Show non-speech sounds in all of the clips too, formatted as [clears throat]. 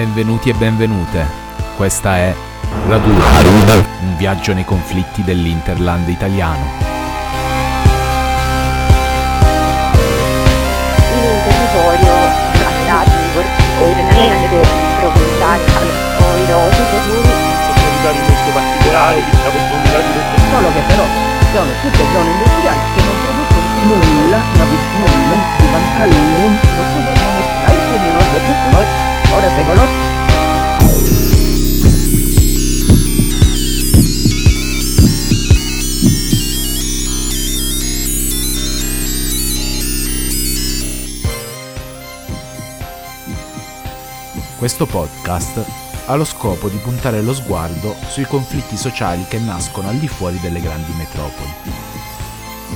Benvenuti e benvenute. Questa è Raduna, un viaggio nei conflitti dell'Interland italiano. il territorio trattati ordinariamente provinciali poi dopo comunità molto particolari, diciamo comunità molto solo che però sono tutte zone industriali che non producono nulla una nulla di vantaggio non producono dai quindi non producono ora secolo Questo podcast ha lo scopo di puntare lo sguardo sui conflitti sociali che nascono al di fuori delle grandi metropoli.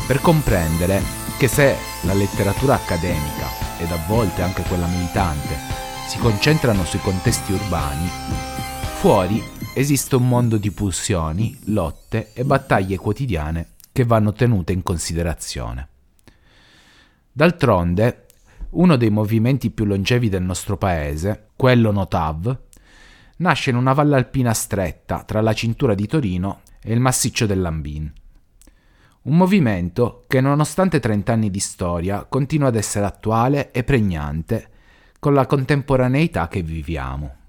Per comprendere che se la letteratura accademica ed a volte anche quella militante si concentrano sui contesti urbani, fuori esiste un mondo di pulsioni, lotte e battaglie quotidiane che vanno tenute in considerazione. D'altronde, uno dei movimenti più longevi del nostro paese, quello Notav, nasce in una valle alpina stretta tra la cintura di Torino e il massiccio dell'Ambin. Un movimento che nonostante 30 anni di storia continua ad essere attuale e pregnante con la contemporaneità che viviamo.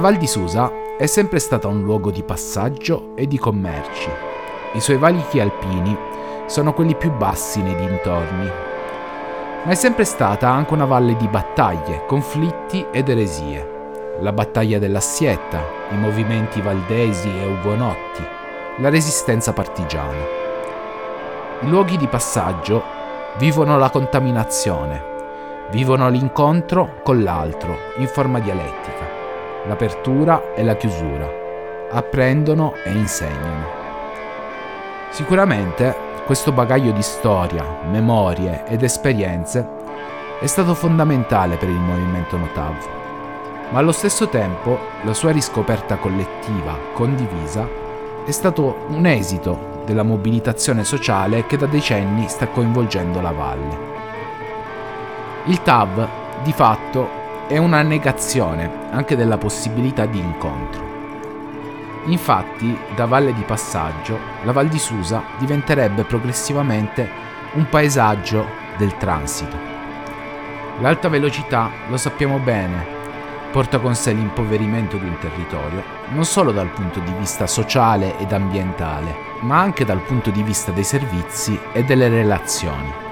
La Val di Susa è sempre stata un luogo di passaggio e di commerci. I suoi valichi alpini sono quelli più bassi nei dintorni. Ma è sempre stata anche una valle di battaglie, conflitti ed eresie. La battaglia della Sietta, i movimenti valdesi e ugonotti, la resistenza partigiana. I luoghi di passaggio vivono la contaminazione, vivono l'incontro con l'altro in forma dialettica l'apertura e la chiusura, apprendono e insegnano. Sicuramente questo bagaglio di storia, memorie ed esperienze è stato fondamentale per il movimento Notav, ma allo stesso tempo la sua riscoperta collettiva, condivisa, è stato un esito della mobilitazione sociale che da decenni sta coinvolgendo la valle. Il TAV, di fatto, è una negazione anche della possibilità di incontro. Infatti, da valle di passaggio, la Val di Susa diventerebbe progressivamente un paesaggio del transito. L'alta velocità, lo sappiamo bene, porta con sé l'impoverimento di un territorio, non solo dal punto di vista sociale ed ambientale, ma anche dal punto di vista dei servizi e delle relazioni.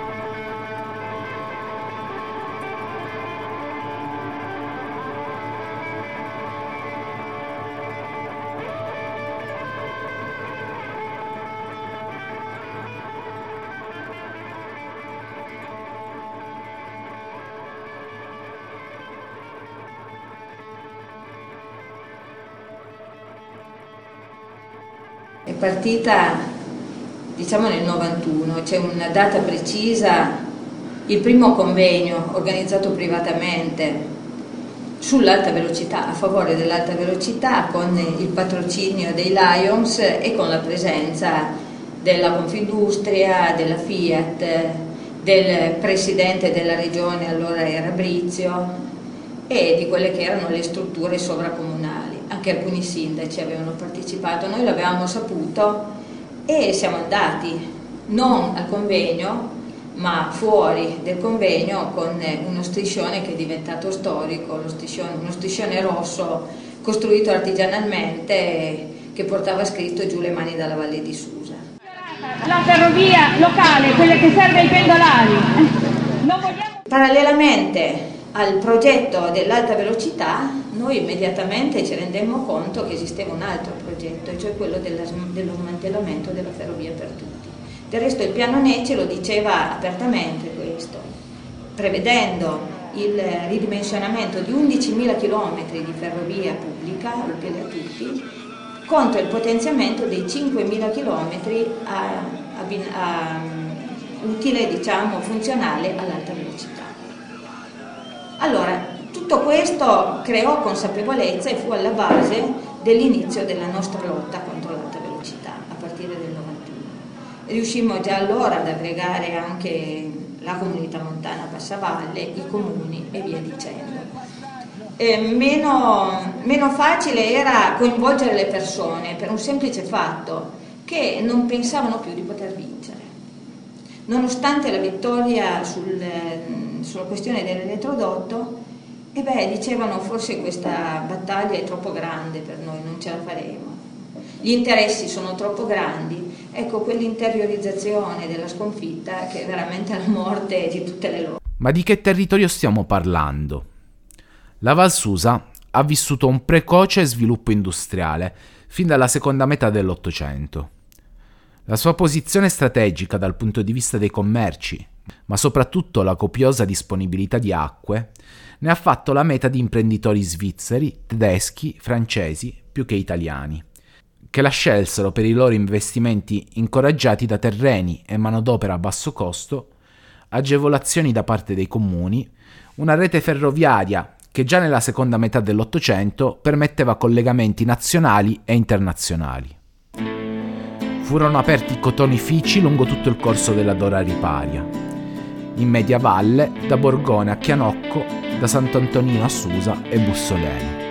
Partita diciamo nel 91, c'è una data precisa, il primo convegno organizzato privatamente sull'alta velocità, a favore dell'alta velocità con il patrocinio dei Lions e con la presenza della Confindustria, della Fiat, del presidente della regione, allora era Brizio, e di quelle che erano le strutture sovracomunali anche alcuni sindaci avevano partecipato, noi l'avevamo saputo e siamo andati non al convegno ma fuori del convegno con uno striscione che è diventato storico, striscione, uno striscione rosso costruito artigianalmente che portava scritto giù le mani dalla Valle di Susa. La ferrovia locale, quella che serve ai pendolari. Vogliamo... Parallelamente al progetto dell'alta velocità noi immediatamente ci rendemmo conto che esisteva un altro progetto, cioè quello dello smantellamento della ferrovia per tutti. Del resto il piano NECE lo diceva apertamente questo, prevedendo il ridimensionamento di 11.000 km di ferrovia pubblica, utile a tutti, contro il potenziamento dei 5.000 km a, a, a, utile, diciamo, funzionale all'alta velocità. Allora, tutto questo creò consapevolezza e fu alla base dell'inizio della nostra lotta contro l'alta velocità, a partire del 91. Riuscimmo già allora ad aggregare anche la comunità montana Passavalle, i comuni e via dicendo. E meno, meno facile era coinvolgere le persone per un semplice fatto che non pensavano più di poter vincere. Nonostante la vittoria sul, sulla questione dell'elettrodotto, e beh, dicevano forse questa battaglia è troppo grande per noi, non ce la faremo. Gli interessi sono troppo grandi, ecco quell'interiorizzazione della sconfitta che è veramente la morte di tutte le loro. Ma di che territorio stiamo parlando? La Val Susa ha vissuto un precoce sviluppo industriale fin dalla seconda metà dell'Ottocento. La sua posizione strategica dal punto di vista dei commerci, ma soprattutto la copiosa disponibilità di acque, ne ha fatto la meta di imprenditori svizzeri, tedeschi, francesi, più che italiani, che la scelsero per i loro investimenti incoraggiati da terreni e manodopera a basso costo, agevolazioni da parte dei comuni, una rete ferroviaria che già nella seconda metà dell'Ottocento permetteva collegamenti nazionali e internazionali. Furono aperti cotonifici lungo tutto il corso della Dora Riparia, in media valle da Borgone a Chianocco, da Sant'Antonino a Susa e Bussoleno.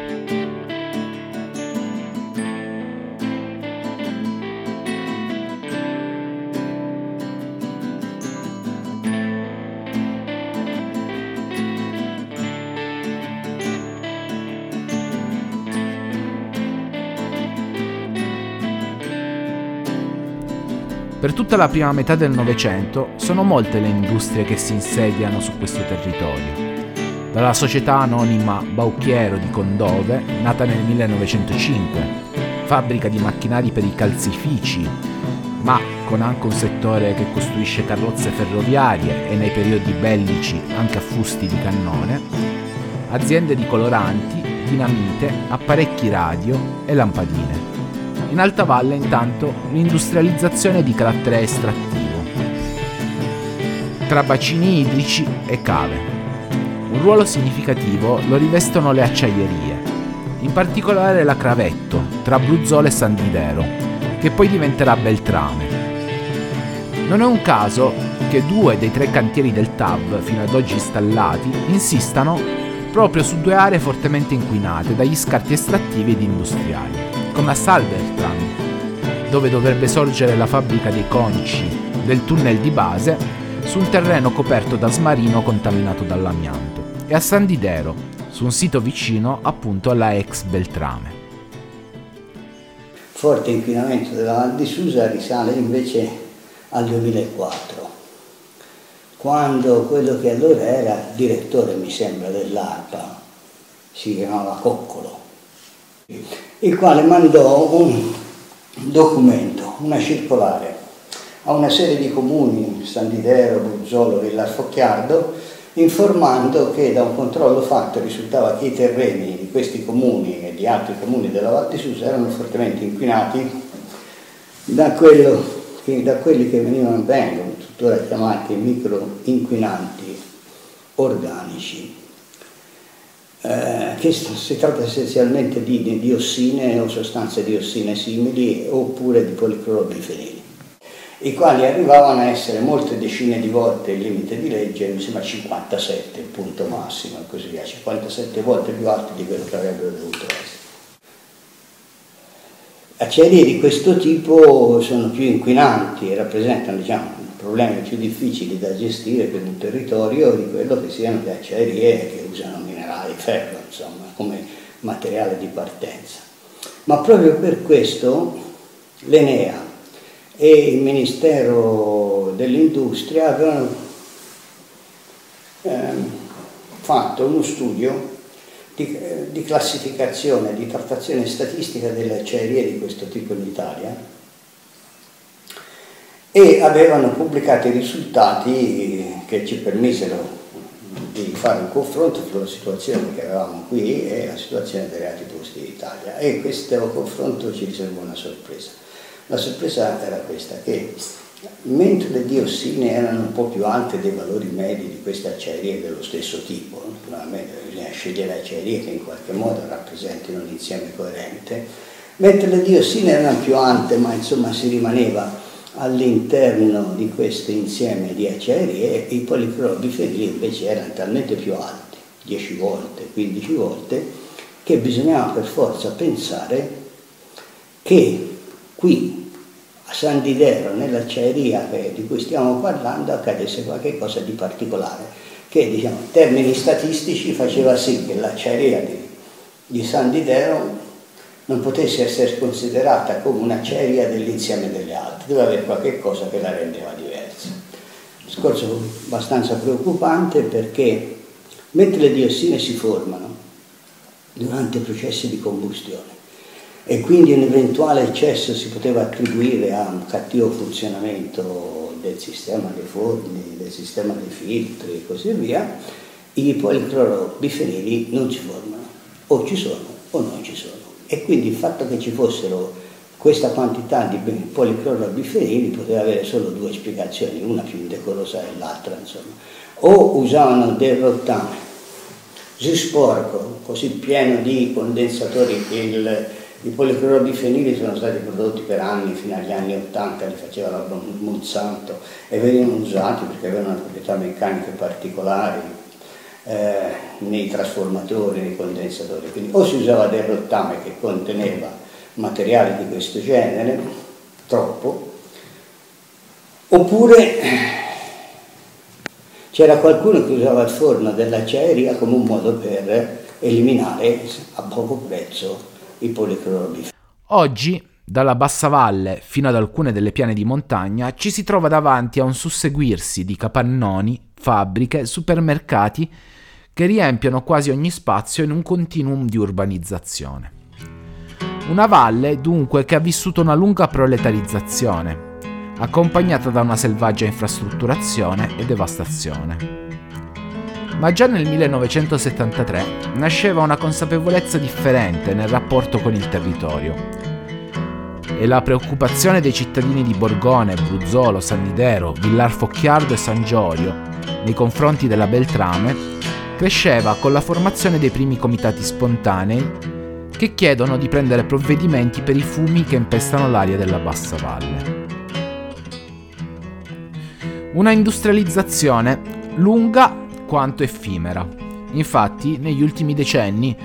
Tutta la prima metà del Novecento sono molte le industrie che si insediano su questo territorio. Dalla società anonima Bauchiero di Condove, nata nel 1905, fabbrica di macchinari per i calzifici, ma con anche un settore che costruisce carrozze ferroviarie e nei periodi bellici anche affusti di cannone, aziende di coloranti, dinamite, apparecchi radio e lampadine. In alta valle intanto l'industrializzazione di carattere estrattivo, tra bacini idrici e cave. Un ruolo significativo lo rivestono le acciaierie, in particolare la Cravetto, tra Bruzzolo e San Didero, che poi diventerà Beltrame. Non è un caso che due dei tre cantieri del TAV fino ad oggi installati insistano proprio su due aree fortemente inquinate dagli scarti estrattivi ed industriali come a Salvertran, dove dovrebbe sorgere la fabbrica dei conici del tunnel di base su un terreno coperto da smarino contaminato dall'amianto, e a San Didero, su un sito vicino appunto alla ex Beltrame. Forte inquinamento della Val di Susa risale invece al 2004, quando quello che allora era direttore, mi sembra, dell'ARPA, si chiamava Coccolo, il quale mandò un documento, una circolare a una serie di comuni, San Didero, Buzzolo, Villar Focchiardo, informando che da un controllo fatto risultava che i terreni di questi comuni e di altri comuni della Val di erano fortemente inquinati da, quello, da quelli che venivano, vengono tuttora chiamati microinquinanti organici eh, che si tratta essenzialmente di, di diossine o sostanze diossine simili oppure di policlorobifenili, i quali arrivavano a essere molte decine di volte il limite di legge, mi sembra 57 il punto massimo e così via, 57 volte più alto di quello che avrebbero dovuto essere. Acciaierie di questo tipo sono più inquinanti e rappresentano diciamo, problemi più difficili da gestire per un territorio di quello che siano le acciaierie che usano minerali, ferro, insomma, come materiale di partenza. Ma proprio per questo l'Enea e il Ministero dell'Industria avevano ehm, fatto uno studio di, eh, di classificazione, di trattazione statistica delle acciaierie di questo tipo in Italia e avevano pubblicato i risultati che ci permisero di fare un confronto sulla situazione che avevamo qui e la situazione dei reati posti in Italia e questo confronto ci riservò una sorpresa. La sorpresa era questa, che mentre le diossine erano un po' più alte dei valori medi di queste acciaierie dello stesso tipo, naturalmente bisogna scegliere acciaierie che in qualche modo rappresentino un insieme coerente, mentre le diossine erano più alte ma insomma si rimaneva all'interno di questo insieme di acciaierie i policlorobifenili invece erano talmente più alti, 10 volte, 15 volte, che bisognava per forza pensare che qui a San Didero, nell'acciaieria di cui stiamo parlando, accadesse qualcosa di particolare, che diciamo, in termini statistici faceva sì che l'acciaieria di, di San Didero non potesse essere considerata come un'acciaieria dell'insieme delle altre, doveva avere qualche cosa che la rendeva diversa. Discorso abbastanza preoccupante perché mentre le diossine si formano durante i processi di combustione e quindi un eventuale eccesso si poteva attribuire a un cattivo funzionamento del sistema dei forni, del sistema dei filtri e così via, i policlorobifenili non si formano, o ci sono o non ci sono. E quindi il fatto che ci fossero questa quantità di policlorobifenili poteva avere solo due spiegazioni, una più indecorosa dell'altra, insomma. O usavano del rottame così sporco, così pieno di condensatori che il, i policlorobifenili sono stati prodotti per anni, fino agli anni 80, li faceva la Monsanto e venivano usati perché avevano proprietà meccaniche particolari, eh, nei trasformatori, nei condensatori. Quindi o si usava del rottame che conteneva materiali di questo genere, troppo, oppure c'era qualcuno che usava il forno dell'acciaieria come un modo per eliminare a poco prezzo i policlorobifenili. Oggi, dalla bassa valle fino ad alcune delle piane di montagna, ci si trova davanti a un susseguirsi di capannoni, fabbriche, supermercati che riempiono quasi ogni spazio in un continuum di urbanizzazione. Una valle dunque che ha vissuto una lunga proletarizzazione, accompagnata da una selvaggia infrastrutturazione e devastazione. Ma già nel 1973 nasceva una consapevolezza differente nel rapporto con il territorio. E la preoccupazione dei cittadini di Borgone, Bruzzolo, San Nidero, Villar Focchiardo e San Giolio nei confronti della Beltrame cresceva con la formazione dei primi comitati spontanei che chiedono di prendere provvedimenti per i fumi che impestano l'aria della bassa valle. Una industrializzazione lunga quanto effimera. Infatti, negli ultimi decenni,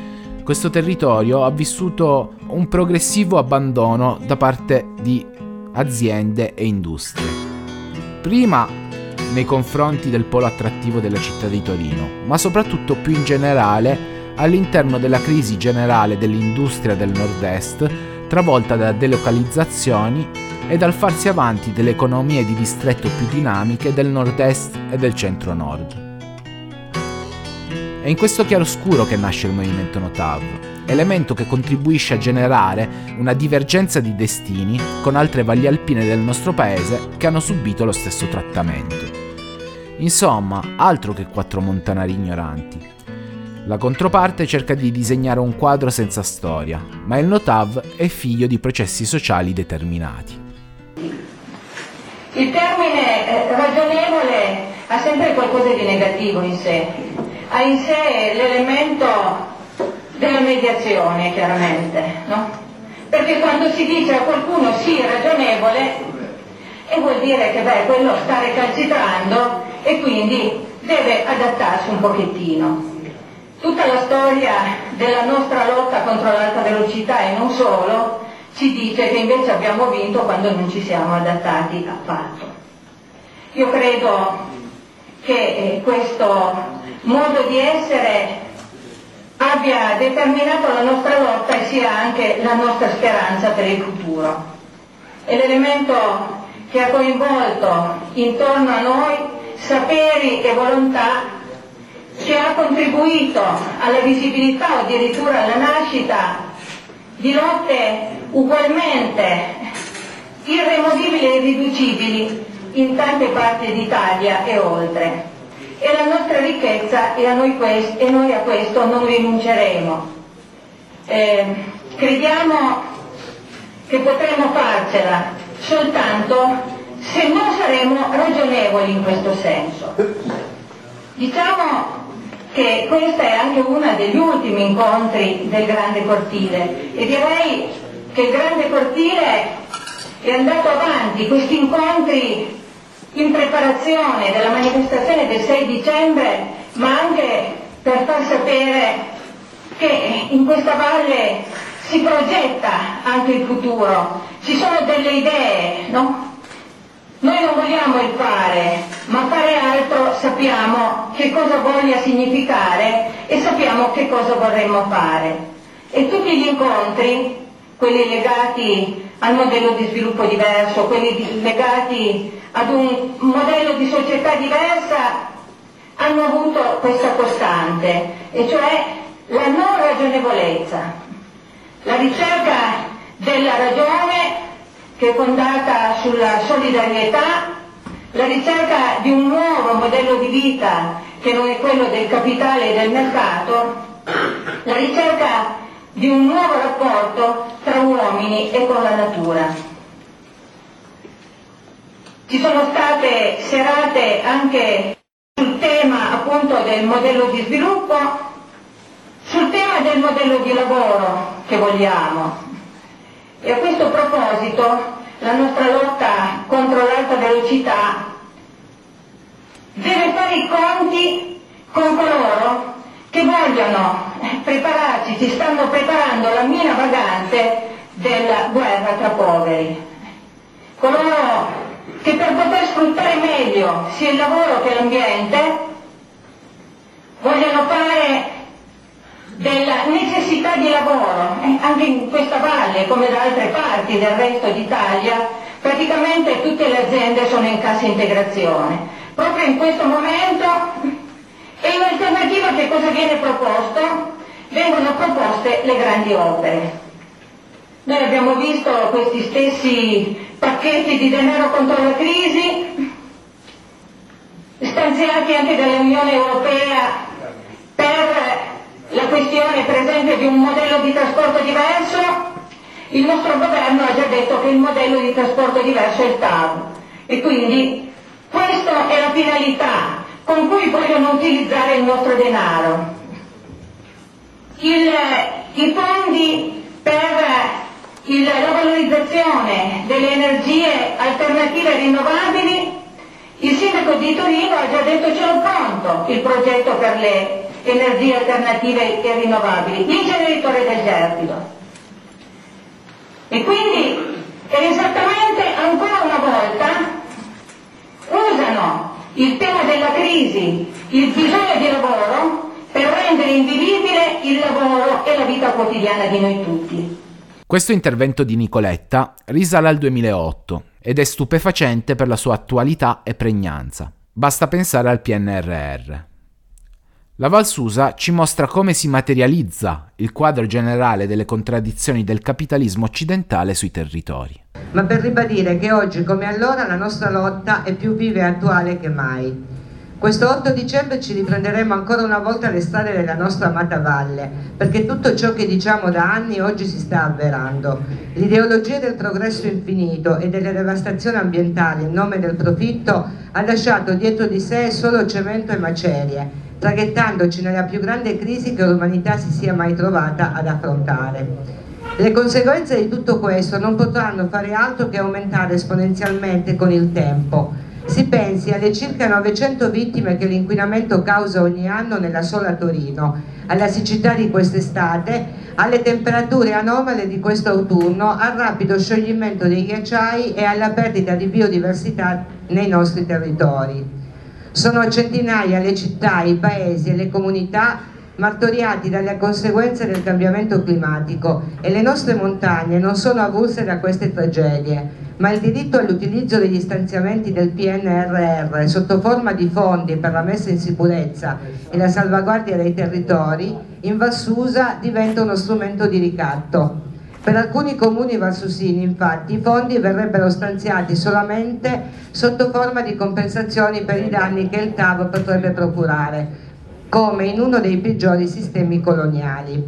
questo territorio ha vissuto un progressivo abbandono da parte di aziende e industrie. Prima nei confronti del polo attrattivo della città di Torino, ma soprattutto più in generale all'interno della crisi generale dell'industria del nord-est, travolta da delocalizzazioni e dal farsi avanti delle economie di distretto più dinamiche del nord-est e del centro-nord. È in questo chiaroscuro che nasce il movimento Notav, elemento che contribuisce a generare una divergenza di destini con altre valli alpine del nostro paese che hanno subito lo stesso trattamento. Insomma, altro che quattro montanari ignoranti. La controparte cerca di disegnare un quadro senza storia, ma il Notav è figlio di processi sociali determinati. Il termine eh, ragionevole ha sempre qualcosa di negativo in sé, ha in sé l'elemento della mediazione chiaramente, no? Perché quando si dice a qualcuno sì ragionevole, e vuol dire che beh, quello sta recalcitrando e quindi deve adattarsi un pochettino. Tutta la storia della nostra lotta contro l'alta velocità e non solo ci dice che invece abbiamo vinto quando non ci siamo adattati affatto. Io credo che eh, questo modo di essere abbia determinato la nostra lotta e sia anche la nostra speranza per il futuro. È l'elemento che ha coinvolto intorno a noi saperi e volontà che ha contribuito alla visibilità o addirittura alla nascita di lotte ugualmente irremovibili e irriducibili in tante parti d'Italia e oltre. È la nostra ricchezza e, noi, e noi a questo non rinunceremo. Eh, crediamo che potremo farcela soltanto se non saremo ragionevoli in questo senso. Diciamo che questo è anche uno degli ultimi incontri del grande cortile e direi che il grande cortile è andato avanti, questi incontri in preparazione della manifestazione del 6 dicembre, ma anche per far sapere che in questa valle si progetta anche il futuro, ci sono delle idee, no? Noi non vogliamo il fare, ma fare altro sappiamo che cosa voglia significare e sappiamo che cosa vorremmo fare. E tutti gli incontri, quelli legati al modello di sviluppo diverso, quelli legati ad un modello di società diversa, hanno avuto questa costante, e cioè la non ragionevolezza, la ricerca della ragione che è fondata sulla solidarietà, la ricerca di un nuovo modello di vita che non è quello del capitale e del mercato, la ricerca di un nuovo rapporto tra uomini e con la natura. Ci sono state serate anche sul tema appunto del modello di sviluppo, sul tema del modello di lavoro che vogliamo. E a questo proposito la nostra lotta contro l'alta velocità deve fare i conti con coloro che vogliono prepararci, ci stanno preparando la mina vagante della guerra tra poveri. Coloro che per poter sfruttare meglio sia il lavoro che l'ambiente vogliono fare della necessità di lavoro, eh, anche in questa valle come da altre parti del resto d'Italia, praticamente tutte le aziende sono in cassa integrazione. Proprio in questo momento e in alternativa che cosa viene proposto? Vengono proposte le grandi opere. Noi abbiamo visto questi stessi pacchetti di denaro contro la crisi, stanziati anche dall'Unione Europea per la questione per esempio di un modello di trasporto diverso, il nostro governo ha già detto che il modello di trasporto diverso è il TAV e quindi questa è la finalità con cui vogliono utilizzare il nostro denaro. Il, I fondi per il, la valorizzazione delle energie alternative rinnovabili, il sindaco di Torino ha già detto ce l'ho pronto il progetto per le energie alternative e rinnovabili, l'inceneritore del Gerbido. E quindi esattamente ancora una volta usano il tema della crisi, il bisogno di lavoro, per rendere invivibile il lavoro e la vita quotidiana di noi tutti. Questo intervento di Nicoletta risale al 2008 ed è stupefacente per la sua attualità e pregnanza. Basta pensare al PNRR. La Valsusa ci mostra come si materializza il quadro generale delle contraddizioni del capitalismo occidentale sui territori. Ma per ribadire che oggi come allora la nostra lotta è più viva e attuale che mai questo 8 dicembre ci riprenderemo ancora una volta le strade della nostra amata valle, perché tutto ciò che diciamo da anni oggi si sta avverando. L'ideologia del progresso infinito e delle devastazioni ambientali in nome del profitto ha lasciato dietro di sé solo cemento e macerie, traghettandoci nella più grande crisi che l'umanità si sia mai trovata ad affrontare. Le conseguenze di tutto questo non potranno fare altro che aumentare esponenzialmente con il tempo si pensi alle circa 900 vittime che l'inquinamento causa ogni anno nella sola Torino, alla siccità di quest'estate, alle temperature anomale di questo autunno, al rapido scioglimento dei ghiacciai e alla perdita di biodiversità nei nostri territori. Sono centinaia le città, i paesi e le comunità martoriati dalle conseguenze del cambiamento climatico e le nostre montagne non sono avulse da queste tragedie ma il diritto all'utilizzo degli stanziamenti del PNRR sotto forma di fondi per la messa in sicurezza e la salvaguardia dei territori in Valsusa diventa uno strumento di ricatto. Per alcuni comuni valsusini, infatti, i fondi verrebbero stanziati solamente sotto forma di compensazioni per i danni che il TAV potrebbe procurare, come in uno dei peggiori sistemi coloniali.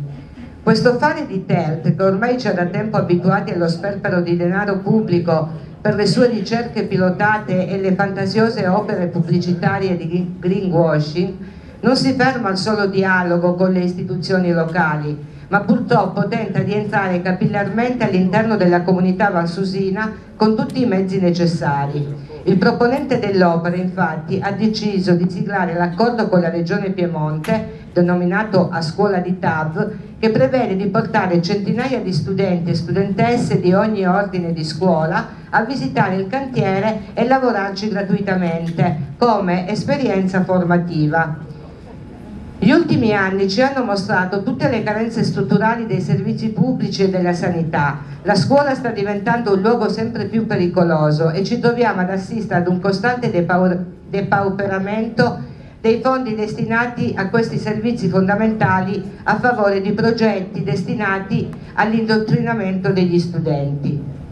Questo fare di TELT, che ormai ci ha da tempo abituati allo sperpero di denaro pubblico per le sue ricerche pilotate e le fantasiose opere pubblicitarie di greenwashing, non si ferma al solo dialogo con le istituzioni locali, ma purtroppo tenta di entrare capillarmente all'interno della comunità valsusina con tutti i mezzi necessari. Il proponente dell'opera infatti ha deciso di siglare l'accordo con la Regione Piemonte, denominato a scuola di TAV, che prevede di portare centinaia di studenti e studentesse di ogni ordine di scuola a visitare il cantiere e lavorarci gratuitamente come esperienza formativa. Gli ultimi anni ci hanno mostrato tutte le carenze strutturali dei servizi pubblici e della sanità. La scuola sta diventando un luogo sempre più pericoloso e ci troviamo ad assistere ad un costante depauperamento dei fondi destinati a questi servizi fondamentali a favore di progetti destinati all'indottrinamento degli studenti.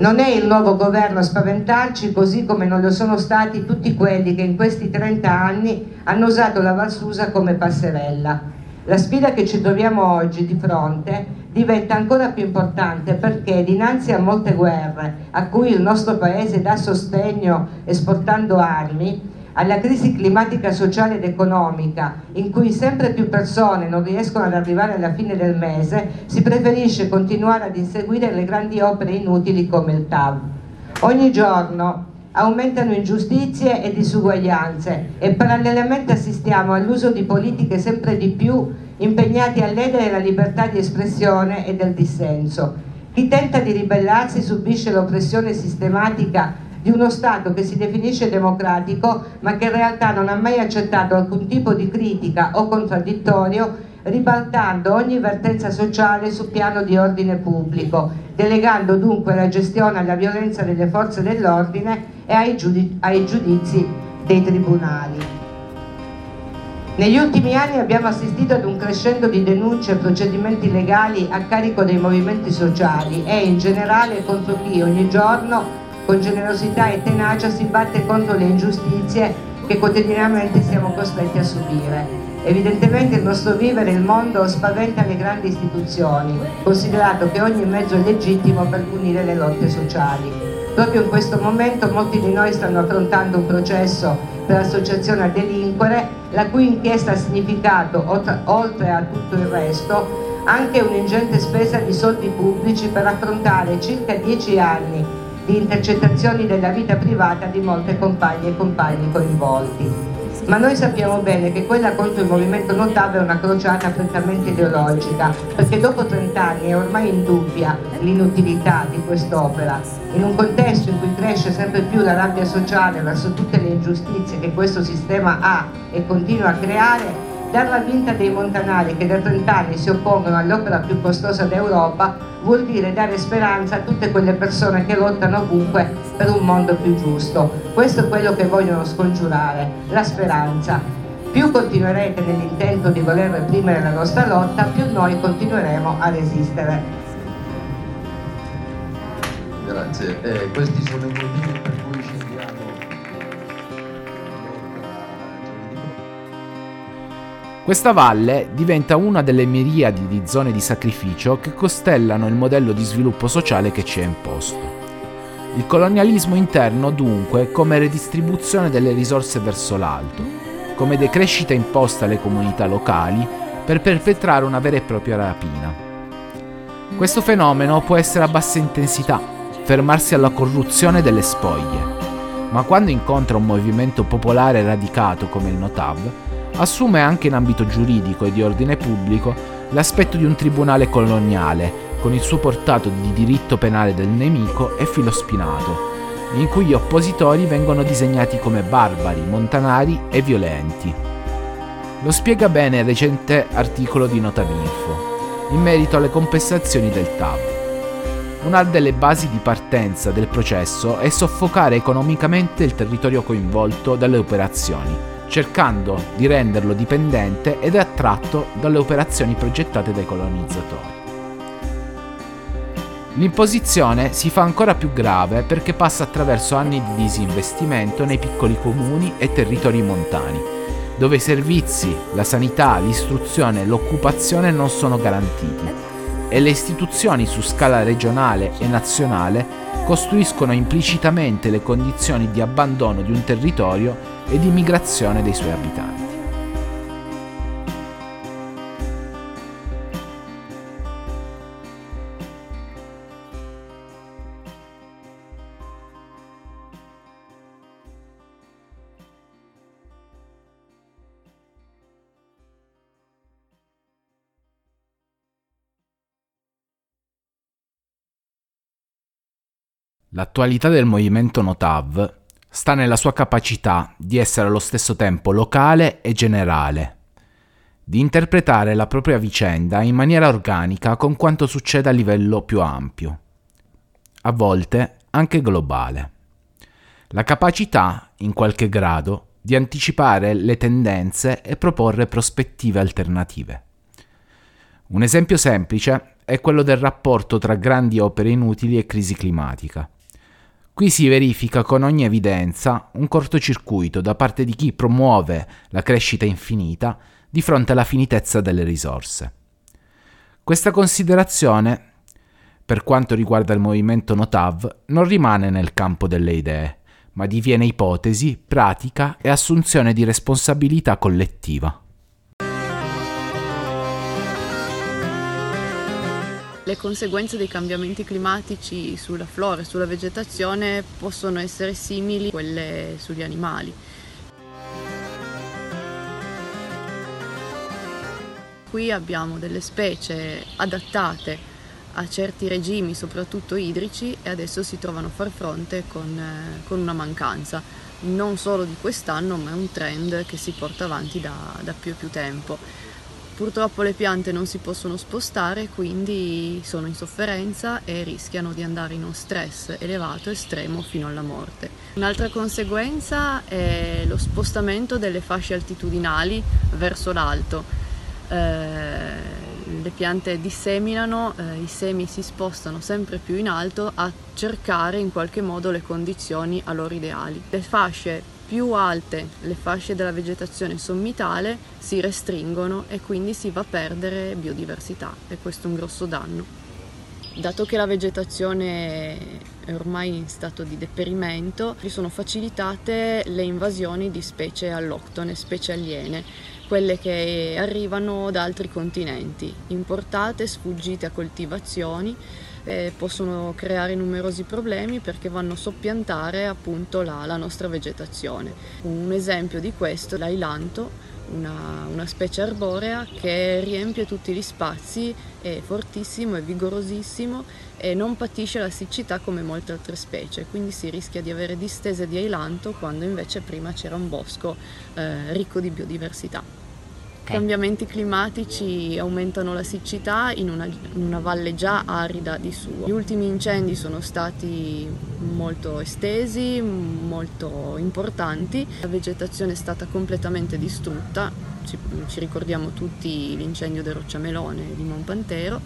Non è il nuovo governo a spaventarci, così come non lo sono stati tutti quelli che in questi 30 anni hanno usato la Valsusa come passerella. La sfida che ci troviamo oggi di fronte diventa ancora più importante perché dinanzi a molte guerre a cui il nostro Paese dà sostegno esportando armi, alla crisi climatica, sociale ed economica, in cui sempre più persone non riescono ad arrivare alla fine del mese, si preferisce continuare ad inseguire le grandi opere inutili come il TAV. Ogni giorno aumentano ingiustizie e disuguaglianze e parallelamente assistiamo all'uso di politiche sempre di più impegnati a ledere la libertà di espressione e del dissenso. Chi tenta di ribellarsi subisce l'oppressione sistematica di uno Stato che si definisce democratico ma che in realtà non ha mai accettato alcun tipo di critica o contraddittorio ribaltando ogni vertenza sociale sul piano di ordine pubblico, delegando dunque la gestione alla violenza delle forze dell'ordine e ai, giudizi, ai giudizi dei tribunali. Negli ultimi anni abbiamo assistito ad un crescendo di denunce e procedimenti legali a carico dei movimenti sociali e in generale contro chi ogni giorno con generosità e tenacia si batte contro le ingiustizie che quotidianamente siamo costretti a subire. Evidentemente il nostro vivere il mondo spaventa le grandi istituzioni, considerato che ogni mezzo è legittimo per punire le lotte sociali. Proprio in questo momento molti di noi stanno affrontando un processo per associazione a delinquere, la cui inchiesta ha significato, oltre a tutto il resto, anche un'ingente spesa di soldi pubblici per affrontare circa dieci anni di intercettazioni della vita privata di molte compagne e compagni coinvolti. Ma noi sappiamo bene che quella contro il movimento Notav è una crociata prettamente ideologica, perché dopo 30 anni è ormai indubbia l'inutilità di quest'opera. In un contesto in cui cresce sempre più la rabbia sociale verso tutte le ingiustizie che questo sistema ha e continua a creare, Darla vinta dei montanari che da 30 anni si oppongono all'opera più costosa d'Europa vuol dire dare speranza a tutte quelle persone che lottano ovunque per un mondo più giusto. Questo è quello che vogliono scongiurare, la speranza. Più continuerete nell'intento di voler reprimere la nostra lotta, più noi continueremo a resistere. Grazie. Eh, questi sono i motivi per Questa valle diventa una delle miriadi di zone di sacrificio che costellano il modello di sviluppo sociale che ci è imposto. Il colonialismo interno dunque come redistribuzione delle risorse verso l'alto, come decrescita imposta alle comunità locali per perpetrare una vera e propria rapina. Questo fenomeno può essere a bassa intensità, fermarsi alla corruzione delle spoglie, ma quando incontra un movimento popolare radicato come il Notav, assume anche in ambito giuridico e di ordine pubblico l'aspetto di un tribunale coloniale, con il suo portato di diritto penale del nemico e filo spinato, in cui gli oppositori vengono disegnati come barbari, montanari e violenti. Lo spiega bene il recente articolo di Notavinfo, in merito alle compensazioni del TAV. Una delle basi di partenza del processo è soffocare economicamente il territorio coinvolto dalle operazioni, cercando di renderlo dipendente ed attratto dalle operazioni progettate dai colonizzatori. L'imposizione si fa ancora più grave perché passa attraverso anni di disinvestimento nei piccoli comuni e territori montani, dove i servizi, la sanità, l'istruzione e l'occupazione non sono garantiti e le istituzioni su scala regionale e nazionale costruiscono implicitamente le condizioni di abbandono di un territorio e di migrazione dei suoi abitanti. L'attualità del movimento Notav sta nella sua capacità di essere allo stesso tempo locale e generale, di interpretare la propria vicenda in maniera organica con quanto succede a livello più ampio, a volte anche globale. La capacità, in qualche grado, di anticipare le tendenze e proporre prospettive alternative. Un esempio semplice è quello del rapporto tra grandi opere inutili e crisi climatica. Qui si verifica con ogni evidenza un cortocircuito da parte di chi promuove la crescita infinita di fronte alla finitezza delle risorse. Questa considerazione, per quanto riguarda il movimento Notav, non rimane nel campo delle idee, ma diviene ipotesi, pratica e assunzione di responsabilità collettiva. Le conseguenze dei cambiamenti climatici sulla flora e sulla vegetazione possono essere simili a quelle sugli animali. Qui abbiamo delle specie adattate a certi regimi, soprattutto idrici, e adesso si trovano a far fronte con, eh, con una mancanza, non solo di quest'anno, ma è un trend che si porta avanti da, da più e più tempo. Purtroppo le piante non si possono spostare, quindi sono in sofferenza e rischiano di andare in uno stress elevato estremo fino alla morte. Un'altra conseguenza è lo spostamento delle fasce altitudinali verso l'alto. Eh, le piante disseminano, eh, i semi si spostano sempre più in alto a cercare in qualche modo le condizioni a loro ideali. Le fasce più alte le fasce della vegetazione sommitale si restringono e quindi si va a perdere biodiversità e questo è un grosso danno. Dato che la vegetazione è ormai in stato di deperimento, ci sono facilitate le invasioni di specie alloctone, specie aliene, quelle che arrivano da altri continenti, importate, sfuggite a coltivazioni eh, possono creare numerosi problemi perché vanno a soppiantare appunto la, la nostra vegetazione. Un esempio di questo è l'ailanto, una, una, specie arborea che riempie tutti gli spazi, è fortissimo, è vigorosissimo e non patisce la siccità come molte altre specie, quindi si rischia di avere distese di ailanto quando invece prima c'era un bosco eh, ricco di biodiversità. I cambiamenti climatici aumentano la siccità in una, in una, valle già arida di suo. Gli ultimi incendi sono stati molto estesi, molto importanti, la vegetazione è stata completamente distrutta, ci, ci ricordiamo tutti l'incendio del Rocciamelone di Monpantero.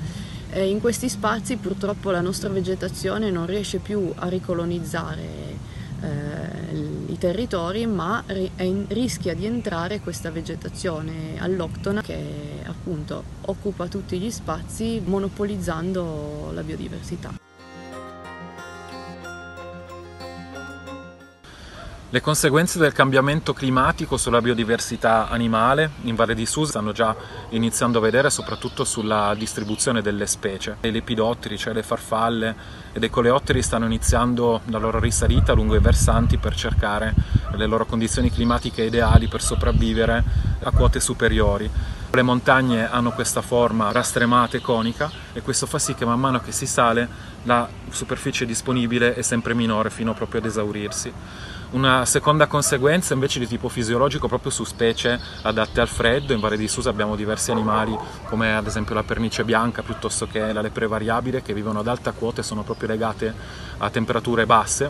In questi spazi purtroppo la nostra vegetazione non riesce più a ricolonizzare eh, i territori, ma ri- rischia di entrare questa vegetazione alloctona che appunto occupa tutti gli spazi monopolizzando la biodiversità. Le conseguenze del cambiamento climatico sulla biodiversità animale in Valle di Susa stanno già iniziando a vedere soprattutto sulla distribuzione delle specie. I lepidotteri, cioè le farfalle e i coleotteri stanno iniziando la loro risalita lungo i versanti per cercare le loro condizioni climatiche ideali per sopravvivere a quote superiori. Le montagne hanno questa forma rastremata e conica e questo fa sì che man mano che si sale la superficie disponibile è sempre minore fino proprio ad esaurirsi. Una seconda conseguenza invece di tipo fisiologico proprio su specie adatte al freddo, in Valle di Susa abbiamo diversi animali come ad esempio la pernice bianca piuttosto che la lepre variabile che vivono ad alta quota e sono proprio legate a temperature basse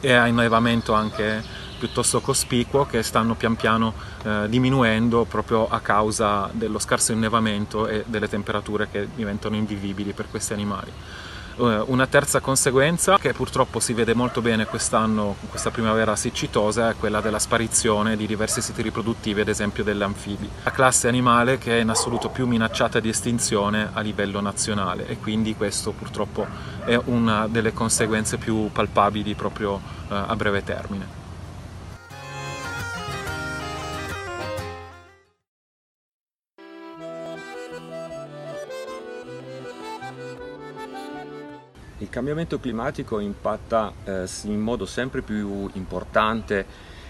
e a innevamento anche piuttosto cospicuo che stanno pian piano eh, diminuendo proprio a causa dello scarso innevamento e delle temperature che diventano invivibili per questi animali. Eh, una terza conseguenza, che purtroppo si vede molto bene quest'anno, questa primavera siccitosa, è quella della sparizione di diversi siti riproduttivi, ad esempio delle anfibi. La classe animale che è in assoluto più minacciata di estinzione a livello nazionale e quindi questo purtroppo è una delle conseguenze più palpabili proprio eh, a breve termine. Il cambiamento climatico impatta eh, in modo sempre più importante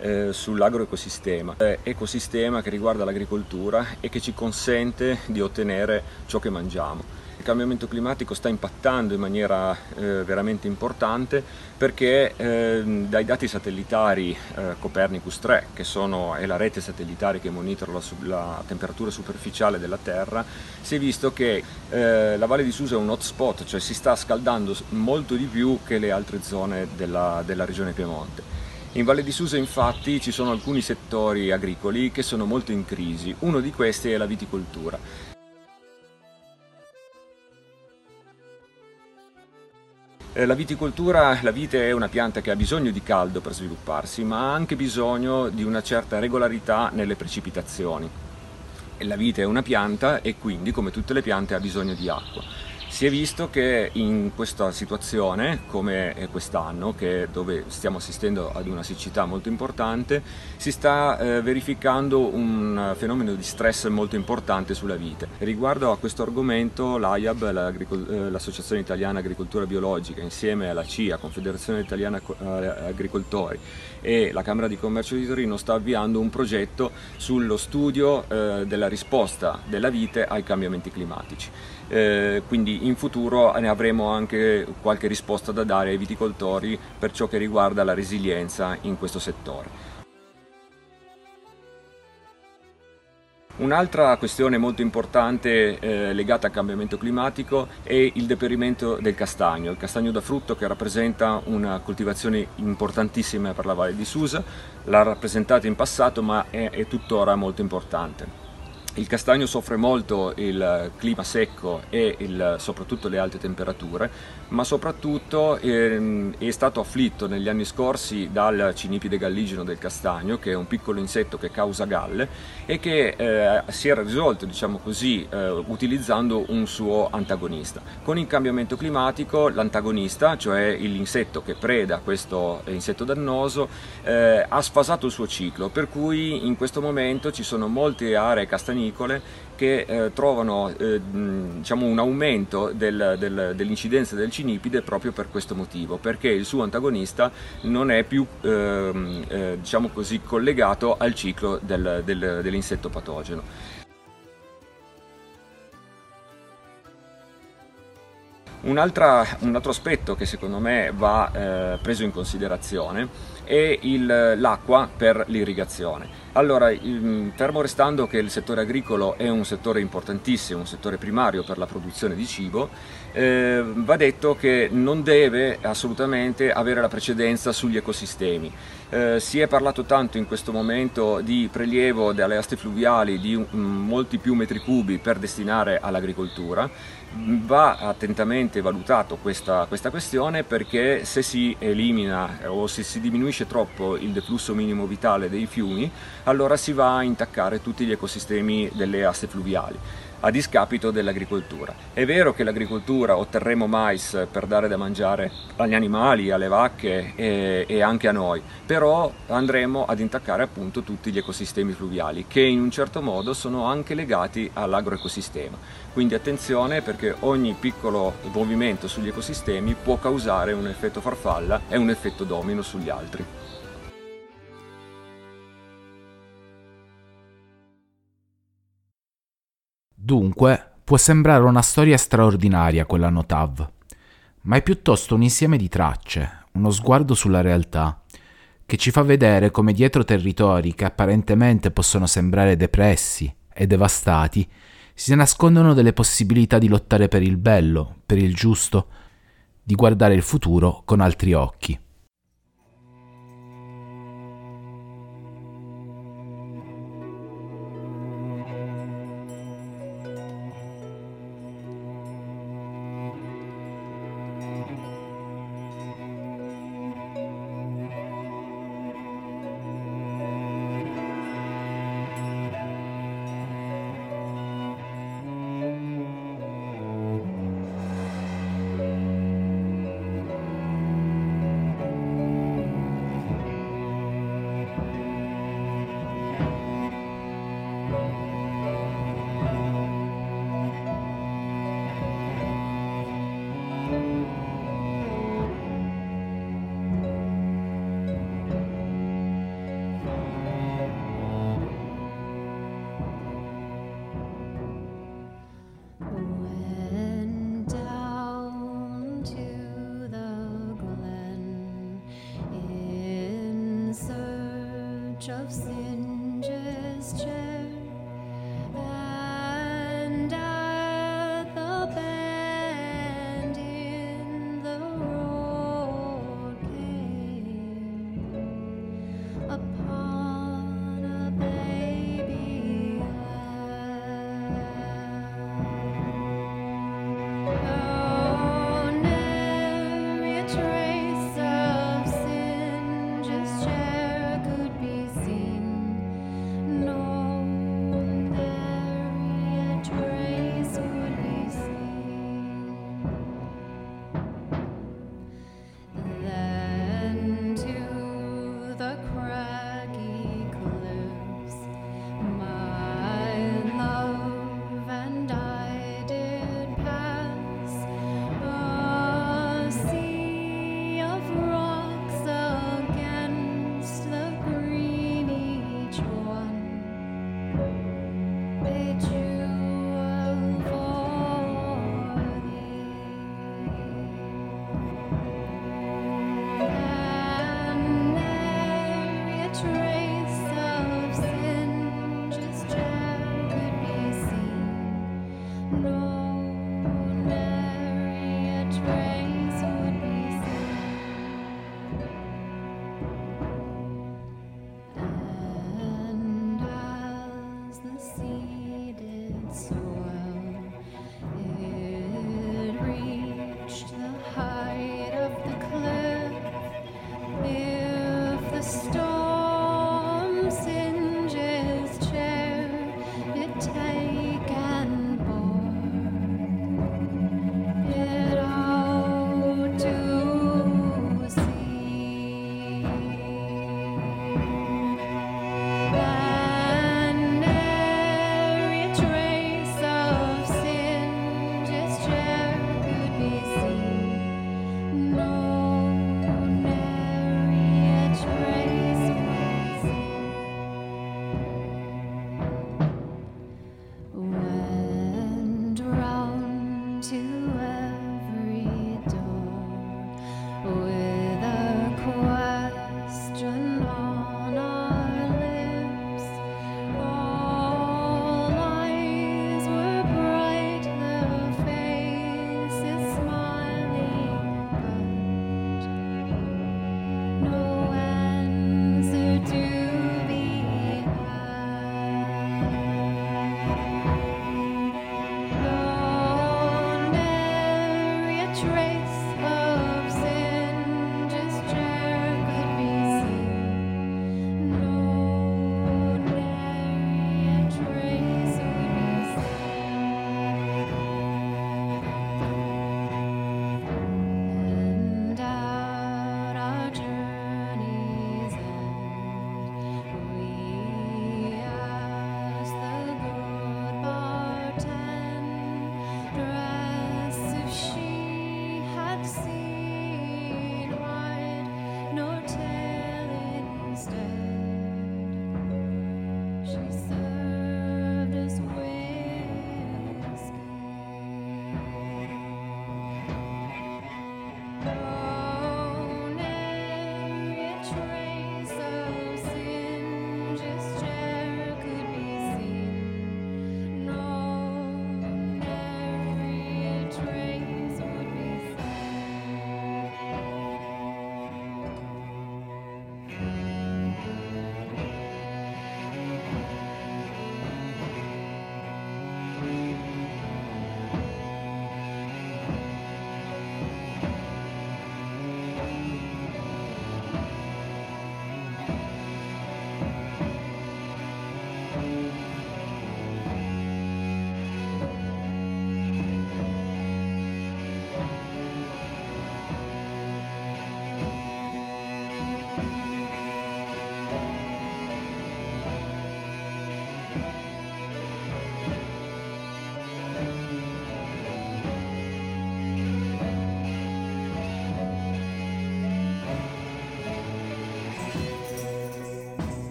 eh, sull'agroecosistema, eh, ecosistema che riguarda l'agricoltura e che ci consente di ottenere ciò che mangiamo. Il cambiamento climatico sta impattando in maniera eh, veramente importante perché eh, dai dati satellitari eh, Copernicus 3, che sono, è la rete satellitare che monitora la, la, temperatura superficiale della Terra, si è visto che eh, la Valle di Susa è un hotspot, cioè si sta scaldando molto di più che le altre zone della, della regione Piemonte. In Valle di Susa infatti ci sono alcuni settori agricoli che sono molto in crisi, uno di questi è la viticoltura. La viticoltura, la vite è una pianta che ha bisogno di caldo per svilupparsi, ma ha anche bisogno di una certa regolarità nelle precipitazioni. La vite è una pianta e quindi, come tutte le piante, ha bisogno di acqua. Si è visto che in questa situazione, come quest'anno, dove stiamo assistendo ad una siccità molto importante, si sta eh, verificando un fenomeno di stress molto importante sulla vite. Riguardo a questo argomento l'AIAB, eh, l'Associazione Italiana Agricoltura Biologica, insieme alla CIA, Confederazione Italiana eh, Agricoltori e la Camera di Commercio di Torino sta avviando un progetto sullo studio eh, della risposta della vite ai cambiamenti climatici eh, quindi in futuro ne avremo anche qualche risposta da dare ai viticoltori per ciò che riguarda la resilienza in questo settore. Un'altra questione molto importante eh, legata al cambiamento climatico è il deperimento del castagno, il castagno da frutto che rappresenta una coltivazione importantissima per la Valle di Susa, l'ha rappresentata in passato ma è, è tuttora molto importante. Il castagno soffre molto il clima secco e il, soprattutto le alte temperature, ma soprattutto ehm, è stato afflitto negli anni scorsi dal cinipide galligeno del castagno, che è un piccolo insetto che causa galle e che eh, si era risolto, diciamo così, eh, utilizzando un suo antagonista. Con il cambiamento climatico l'antagonista, cioè l'insetto che preda questo insetto dannoso, eh, ha sfasato il suo ciclo, per cui in questo momento ci sono molte aree castagne canicole che eh, trovano eh, diciamo un aumento del, del, dell'incidenza del cinipide proprio per questo motivo, perché il suo antagonista non è più ehm, eh, diciamo così, collegato al ciclo del, dell'insetto patogeno. Un, un, altro aspetto che secondo me va eh, preso in considerazione è l'acqua per l'irrigazione. Allora, fermo restando che il settore agricolo è un settore importantissimo, un settore primario per la produzione di cibo, eh, va detto che non deve assolutamente avere la precedenza sugli ecosistemi. Eh, si è parlato tanto in questo momento di prelievo dalle aste fluviali di um, molti più metri cubi per destinare all'agricoltura, va attentamente valutato questa, questa, questione perché se si elimina o se si diminuisce troppo il deflusso minimo vitale dei fiumi, allora si va a intaccare tutti gli ecosistemi delle aste fluviali a discapito dell'agricoltura. È vero che l'agricoltura otterremo mais per dare da mangiare agli animali, alle vacche e, e, anche a noi, però andremo ad intaccare appunto tutti gli ecosistemi fluviali che in un certo modo sono anche legati all'agroecosistema. Quindi attenzione perché ogni piccolo movimento sugli ecosistemi può causare un effetto farfalla e un effetto domino sugli altri. Dunque, può sembrare una storia straordinaria quella Notav, ma è piuttosto un insieme di tracce, uno sguardo sulla realtà, che ci fa vedere come dietro territori che apparentemente possono sembrare depressi e devastati, si nascondono delle possibilità di lottare per il bello, per il giusto, di guardare il futuro con altri occhi.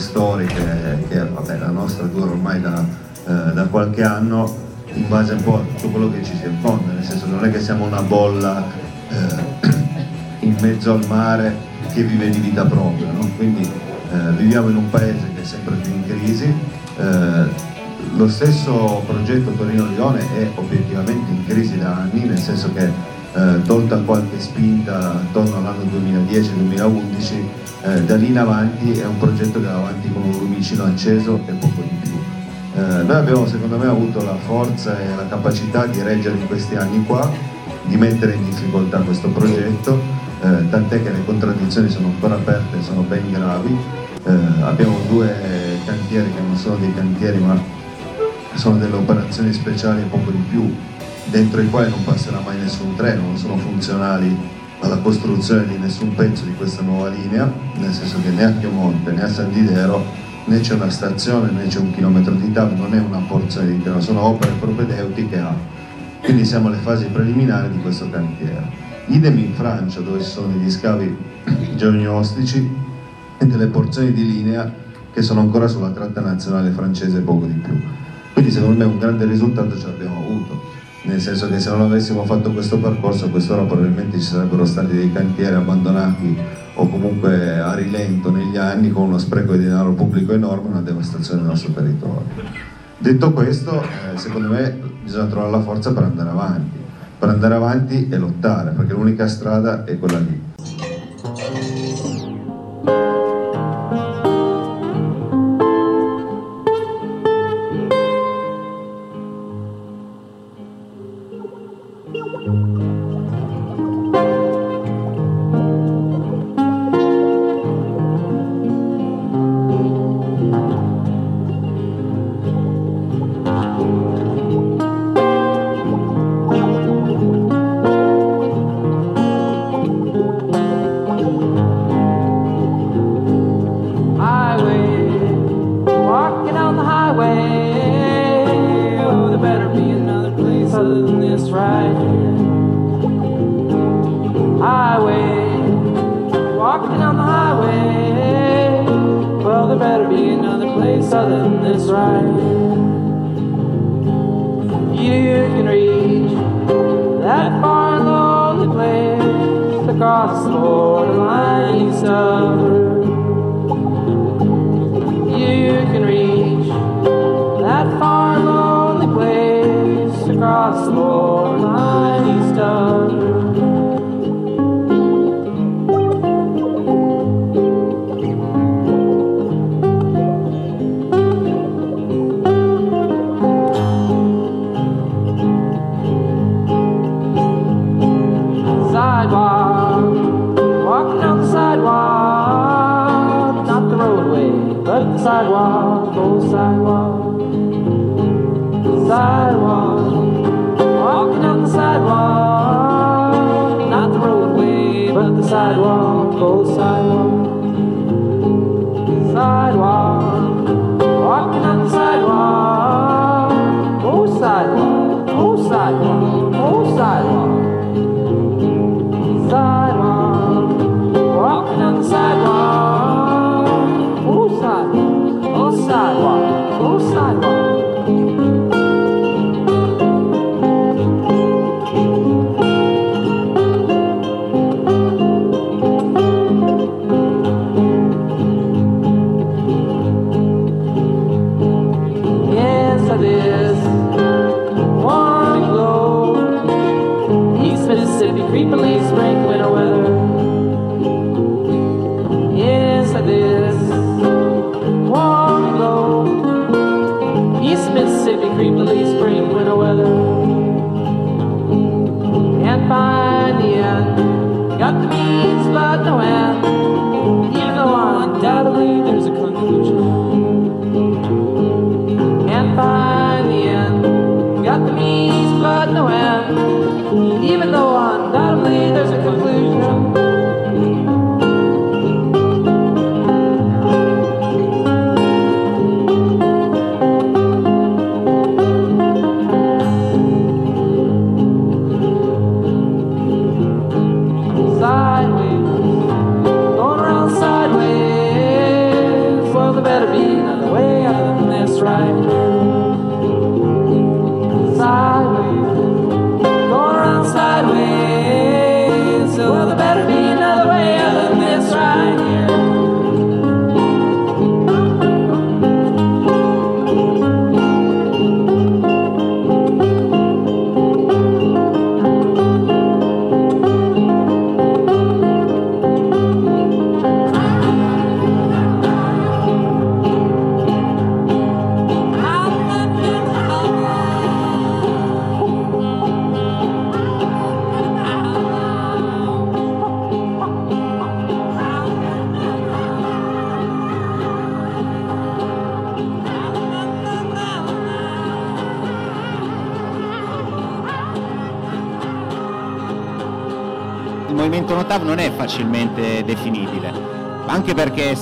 Storiche che vabbè, la nostra dura ormai da, eh, da, qualche anno in base un po' a tutto quello che ci si infonde, nel senso non è che siamo una bolla eh, in mezzo al mare che vive di vita propria. No? Quindi eh, viviamo in un paese che è sempre più in crisi. Eh, lo stesso progetto Torino-Lione è obiettivamente in crisi da anni, nel senso che eh, tolta qualche spinta attorno all'anno 2010-2011, eh, da lì in avanti è un progetto che va avanti con un lumicino acceso e poco di più. Eh, noi abbiamo secondo me avuto la forza e la capacità di reggere in questi anni qua, di mettere in difficoltà questo progetto, eh, tant'è che le contraddizioni sono ancora aperte e sono ben gravi. Eh, abbiamo due cantieri che non sono dei cantieri ma sono delle operazioni speciali e poco di più, dentro i quali non passerà mai nessun treno, non sono funzionali alla costruzione di nessun pezzo di questa nuova linea, nel senso che né a Piemonte né a San Didero né c'è una stazione né c'è un chilometro di TAV, non è una porzione di treno, sono opere propedeutiche a. Quindi siamo alle fasi preliminari di questo cantiere. Idem in Francia dove ci sono degli scavi [clears throat] geognostici e delle porzioni di linea che sono ancora sulla tratta nazionale francese poco di più. Quindi secondo me un grande risultato ce l'abbiamo avuto, nel senso che se non avessimo fatto questo percorso quest'ora probabilmente ci sarebbero stati dei cantieri abbandonati o comunque a rilento negli anni con uno spreco di denaro pubblico enorme e una devastazione del nostro territorio. Detto questo, eh, secondo me bisogna trovare la forza per andare avanti, per andare avanti e lottare, perché l'unica strada è quella lì. Cross more lines.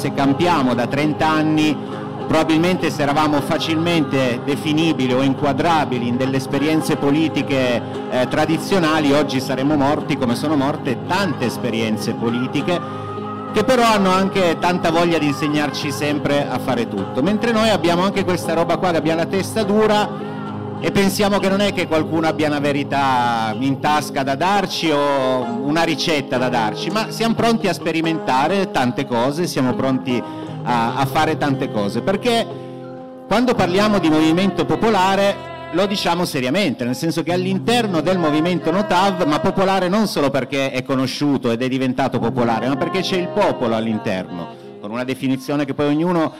Se campiamo da 30 anni probabilmente se eravamo facilmente definibili o inquadrabili in delle esperienze politiche eh, tradizionali, oggi saremmo morti come sono morte tante esperienze politiche che però hanno anche tanta voglia di insegnarci sempre a fare tutto, mentre noi abbiamo anche questa roba qua che abbiamo la testa dura e pensiamo che non è che qualcuno abbia una verità in tasca da darci o una ricetta da darci, ma siamo pronti a sperimentare tante cose, siamo pronti a, a fare tante cose, perché quando parliamo di movimento popolare lo diciamo seriamente, nel senso che all'interno del movimento Notav, ma popolare non solo perché è conosciuto ed è diventato popolare, ma perché c'è il popolo all'interno, con una definizione che poi ognuno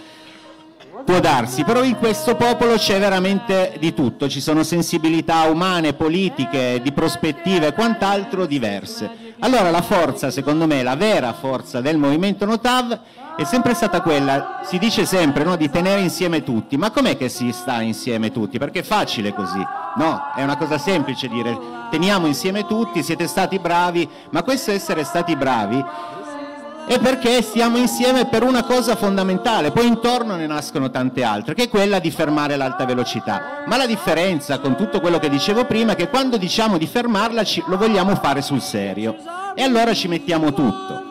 può darsi, però in questo popolo c'è veramente di tutto, ci sono sensibilità umane, politiche, di prospettive e quant'altro diverse. Allora la forza, secondo me, la vera forza del movimento Notav è sempre stata quella, si dice sempre, no, di tenere insieme tutti, ma com'è che si sta insieme tutti? Perché è facile così, no? È una cosa semplice dire teniamo insieme tutti, siete stati bravi, ma questo essere stati bravi è perché stiamo insieme per una cosa fondamentale, poi intorno ne nascono tante altre, che è quella di fermare l'alta velocità. Ma la differenza con tutto quello che dicevo prima è che quando diciamo di fermarla lo vogliamo fare sul serio e allora ci mettiamo tutto.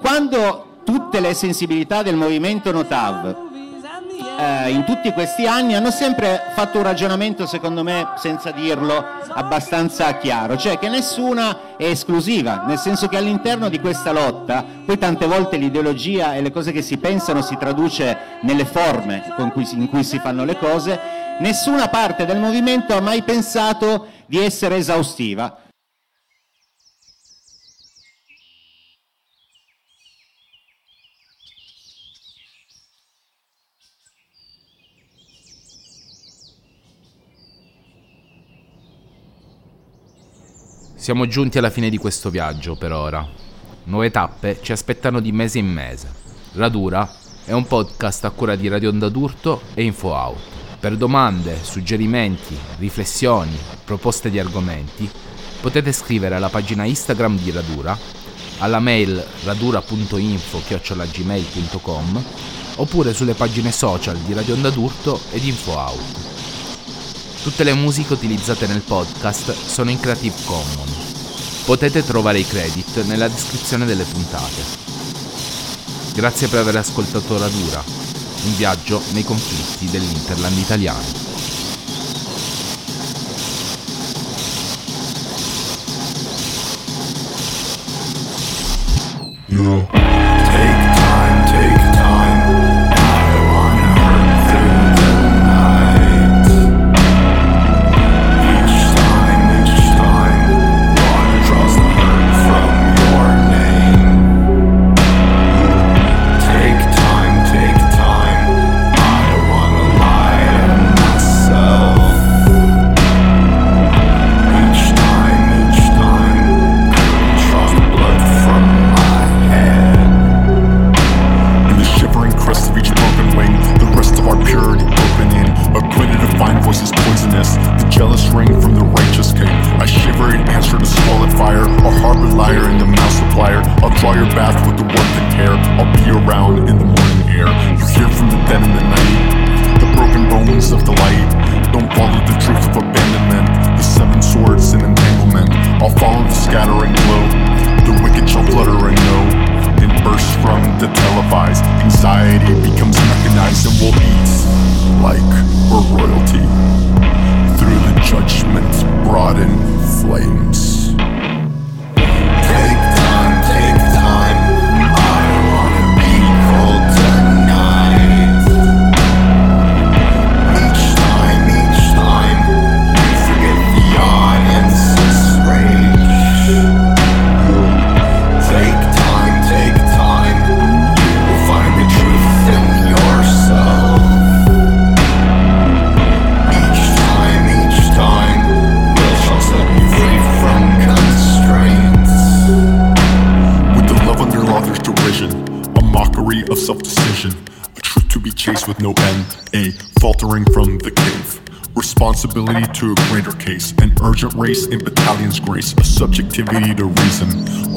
Quando tutte le sensibilità del movimento Notav eh, in tutti questi anni hanno sempre fatto un ragionamento, secondo me, senza dirlo, abbastanza chiaro, cioè che nessuna è esclusiva, nel senso che all'interno di questa lotta, poi tante volte l'ideologia e le cose che si pensano si traduce nelle forme cui, in cui si fanno le cose, nessuna parte del movimento ha mai pensato di essere esaustiva. Siamo giunti alla fine di questo viaggio per ora. Nuove tappe ci aspettano di mese in mese. Radura è un podcast a cura di Radio Onda d'Urto e InfoOut. Per domande, suggerimenti, riflessioni, proposte di argomenti, potete scrivere alla pagina Instagram di Radura, alla mail radura.info-gmail.com oppure sulle pagine social di Radio Onda d'Urto ed InfoOut. Tutte le musiche utilizzate nel podcast sono in Creative Commons. Potete trovare i credit nella descrizione delle puntate. Grazie per aver ascoltato Radura, un viaggio nei conflitti dell'Interland italiano. Yeah. Responsibility to a greater case, an urgent race in battalion's grace, a subjectivity to reason,